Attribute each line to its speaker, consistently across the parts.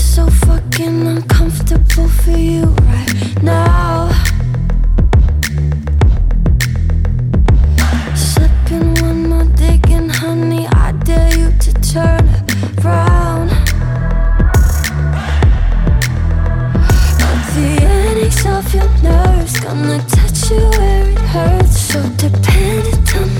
Speaker 1: so fucking uncomfortable for you right now. Slipping one more dig in, honey, I dare you to turn around. The headaches of your nerves gonna touch you where it hurts, so dependent on.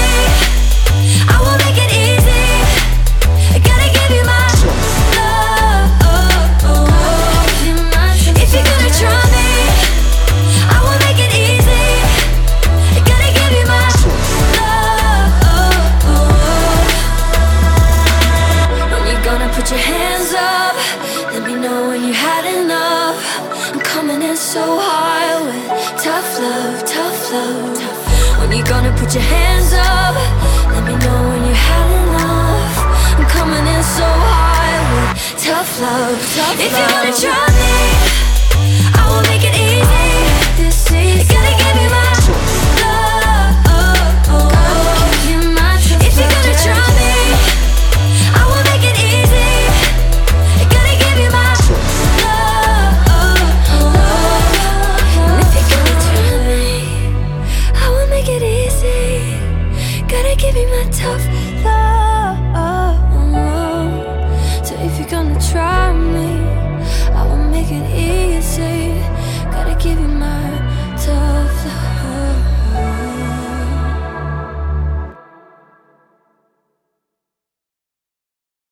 Speaker 1: flying so high with tough love, tough love. When you gonna put your hands up? Let me know when you had enough. I'm coming in so high with tough love, tough love. If you wanna try. Baby, my tough love. So if you're gonna try me, I will make it easy. Gotta give you my tough love.